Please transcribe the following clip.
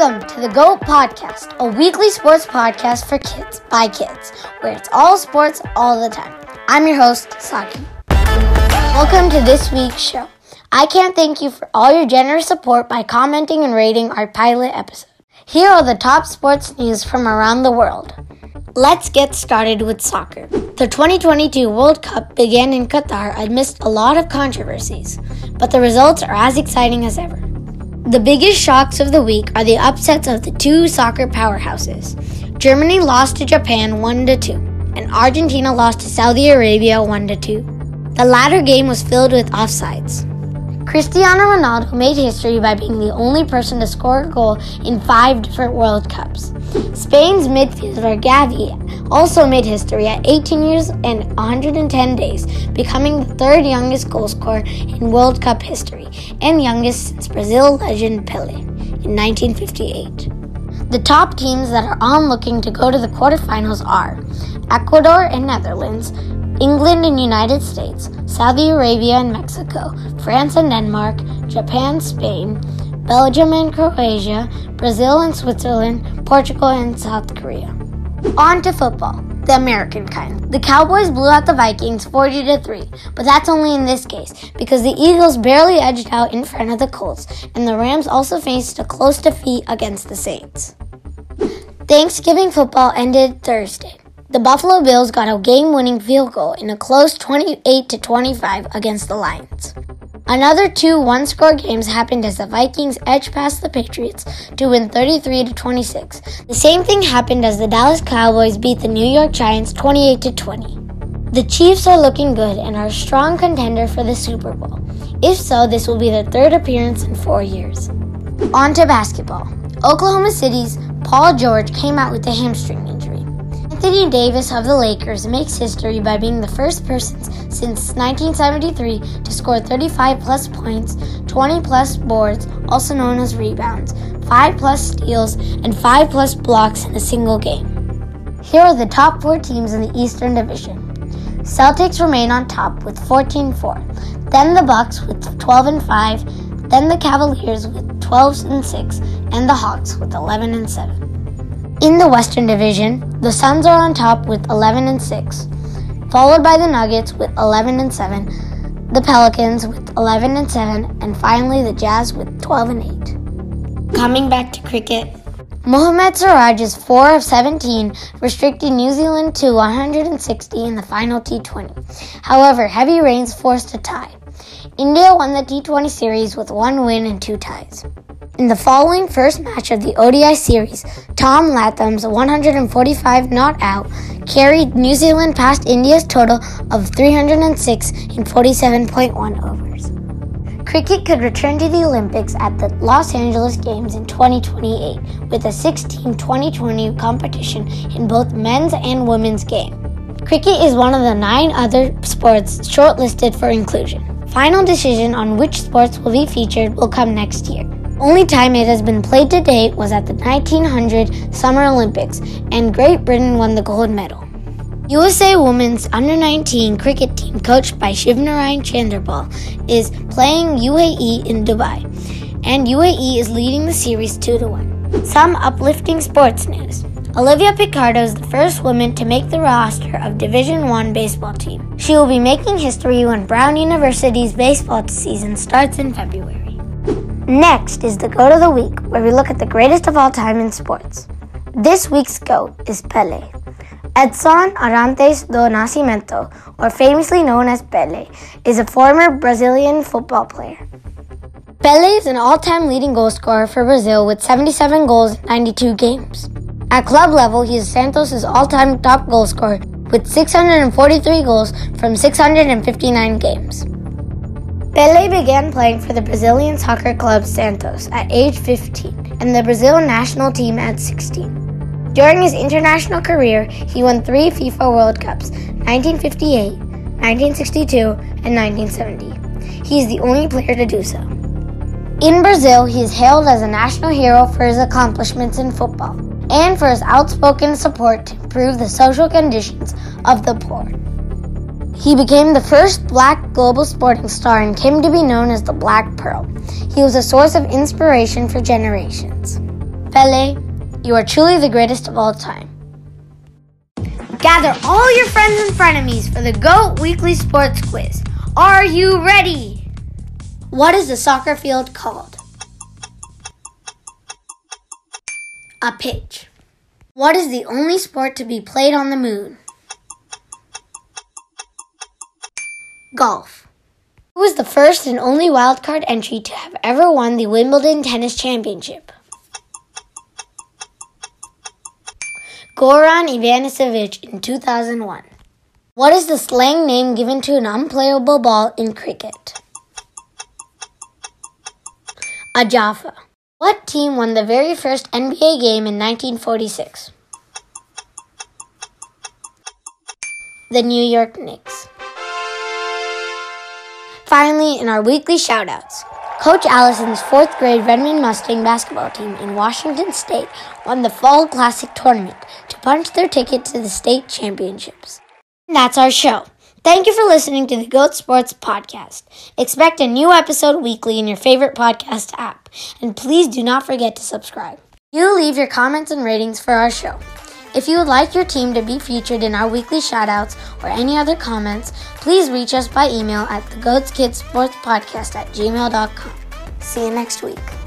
Welcome to the GOAT Podcast, a weekly sports podcast for kids by kids, where it's all sports all the time. I'm your host, Saki. Welcome to this week's show. I can't thank you for all your generous support by commenting and rating our pilot episode. Here are the top sports news from around the world. Let's get started with soccer. The 2022 World Cup began in Qatar amidst a lot of controversies, but the results are as exciting as ever. The biggest shocks of the week are the upsets of the two soccer powerhouses. Germany lost to Japan 1 2, and Argentina lost to Saudi Arabia 1 2. The latter game was filled with offsides. Cristiano Ronaldo made history by being the only person to score a goal in five different World Cups. Spain's midfielder Gavi also made history at 18 years and 110 days, becoming the third youngest goal scorer in World Cup history and youngest since Brazil legend Pele in 1958. The top teams that are on looking to go to the quarterfinals are Ecuador and Netherlands, England and United States, Saudi Arabia and Mexico, France and Denmark, Japan, Spain, Belgium and Croatia, Brazil and Switzerland, Portugal and South Korea. On to football, the American kind. The Cowboys blew out the Vikings 40 to 3, but that's only in this case because the Eagles barely edged out in front of the Colts, and the Rams also faced a close defeat against the Saints. Thanksgiving football ended Thursday. The Buffalo Bills got a game-winning field goal in a close 28 to 25 against the Lions. Another two one-score games happened as the Vikings edged past the Patriots to win 33 to 26. The same thing happened as the Dallas Cowboys beat the New York Giants 28 to 20. The Chiefs are looking good and are a strong contender for the Super Bowl. If so, this will be their third appearance in 4 years. On to basketball. Oklahoma City's Paul George came out with a hamstring injury. Anthony Davis of the Lakers makes history by being the first person since 1973 to score 35 plus points, 20 plus boards, also known as rebounds, 5 plus steals, and 5 plus blocks in a single game. Here are the top 4 teams in the Eastern Division. Celtics remain on top with 14-4, then the Bucks with 12 and 5, then the Cavaliers with 12 and 6, and the Hawks with 11 and 7. In the Western Division, the Suns are on top with 11 and 6, followed by the Nuggets with 11 and 7, the Pelicans with 11 and 7, and finally the Jazz with 12 and 8. Coming back to cricket, Mohammad Siraj is 4 of 17, restricting New Zealand to 160 in the final T20. However, heavy rains forced a tie. India won the T20 series with one win and two ties. In the following first match of the ODI series, Tom Latham's 145 not out carried New Zealand past India's total of 306 in 47.1 overs. Cricket could return to the Olympics at the Los Angeles Games in 2028 with a 16 2020 competition in both men's and women's game. Cricket is one of the nine other sports shortlisted for inclusion. Final decision on which sports will be featured will come next year only time it has been played to date was at the 1900 Summer Olympics, and Great Britain won the gold medal. USA Women's Under 19 cricket team, coached by Shivnarine Chanderpaul, is playing UAE in Dubai, and UAE is leading the series 2 to 1. Some uplifting sports news. Olivia Pichardo is the first woman to make the roster of Division 1 baseball team. She will be making history when Brown University's baseball season starts in February. Next is the GOAT of the Week, where we look at the greatest of all time in sports. This week's GOAT is Pele. Edson Arantes do Nascimento, or famously known as Pele, is a former Brazilian football player. Pele is an all-time leading goal scorer for Brazil with 77 goals in 92 games. At club level, he is Santos' all-time top goal scorer with 643 goals from 659 games. Pele began playing for the Brazilian soccer club Santos at age 15 and the Brazil national team at 16. During his international career, he won three FIFA World Cups 1958, 1962, and 1970. He is the only player to do so. In Brazil, he is hailed as a national hero for his accomplishments in football and for his outspoken support to improve the social conditions of the poor. He became the first black global sporting star and came to be known as the Black Pearl. He was a source of inspiration for generations. Pele, you are truly the greatest of all time. Gather all your friends and frenemies for the GOAT Weekly Sports Quiz. Are you ready? What is the soccer field called? A pitch. What is the only sport to be played on the moon? Golf. Who was the first and only wildcard entry to have ever won the Wimbledon Tennis Championship? Goran Ivanisevic in 2001. What is the slang name given to an unplayable ball in cricket? A. What team won the very first NBA game in 1946? The New York Knicks. Finally, in our weekly shoutouts, Coach Allison's fourth grade Redmond Mustang basketball team in Washington State won the Fall Classic tournament to punch their ticket to the state championships. And that's our show. Thank you for listening to the Goat Sports Podcast. Expect a new episode weekly in your favorite podcast app, and please do not forget to subscribe. You leave your comments and ratings for our show. If you would like your team to be featured in our weekly shoutouts or any other comments, please reach us by email at the Goats Kids Sports Podcast at gmail.com. See you next week.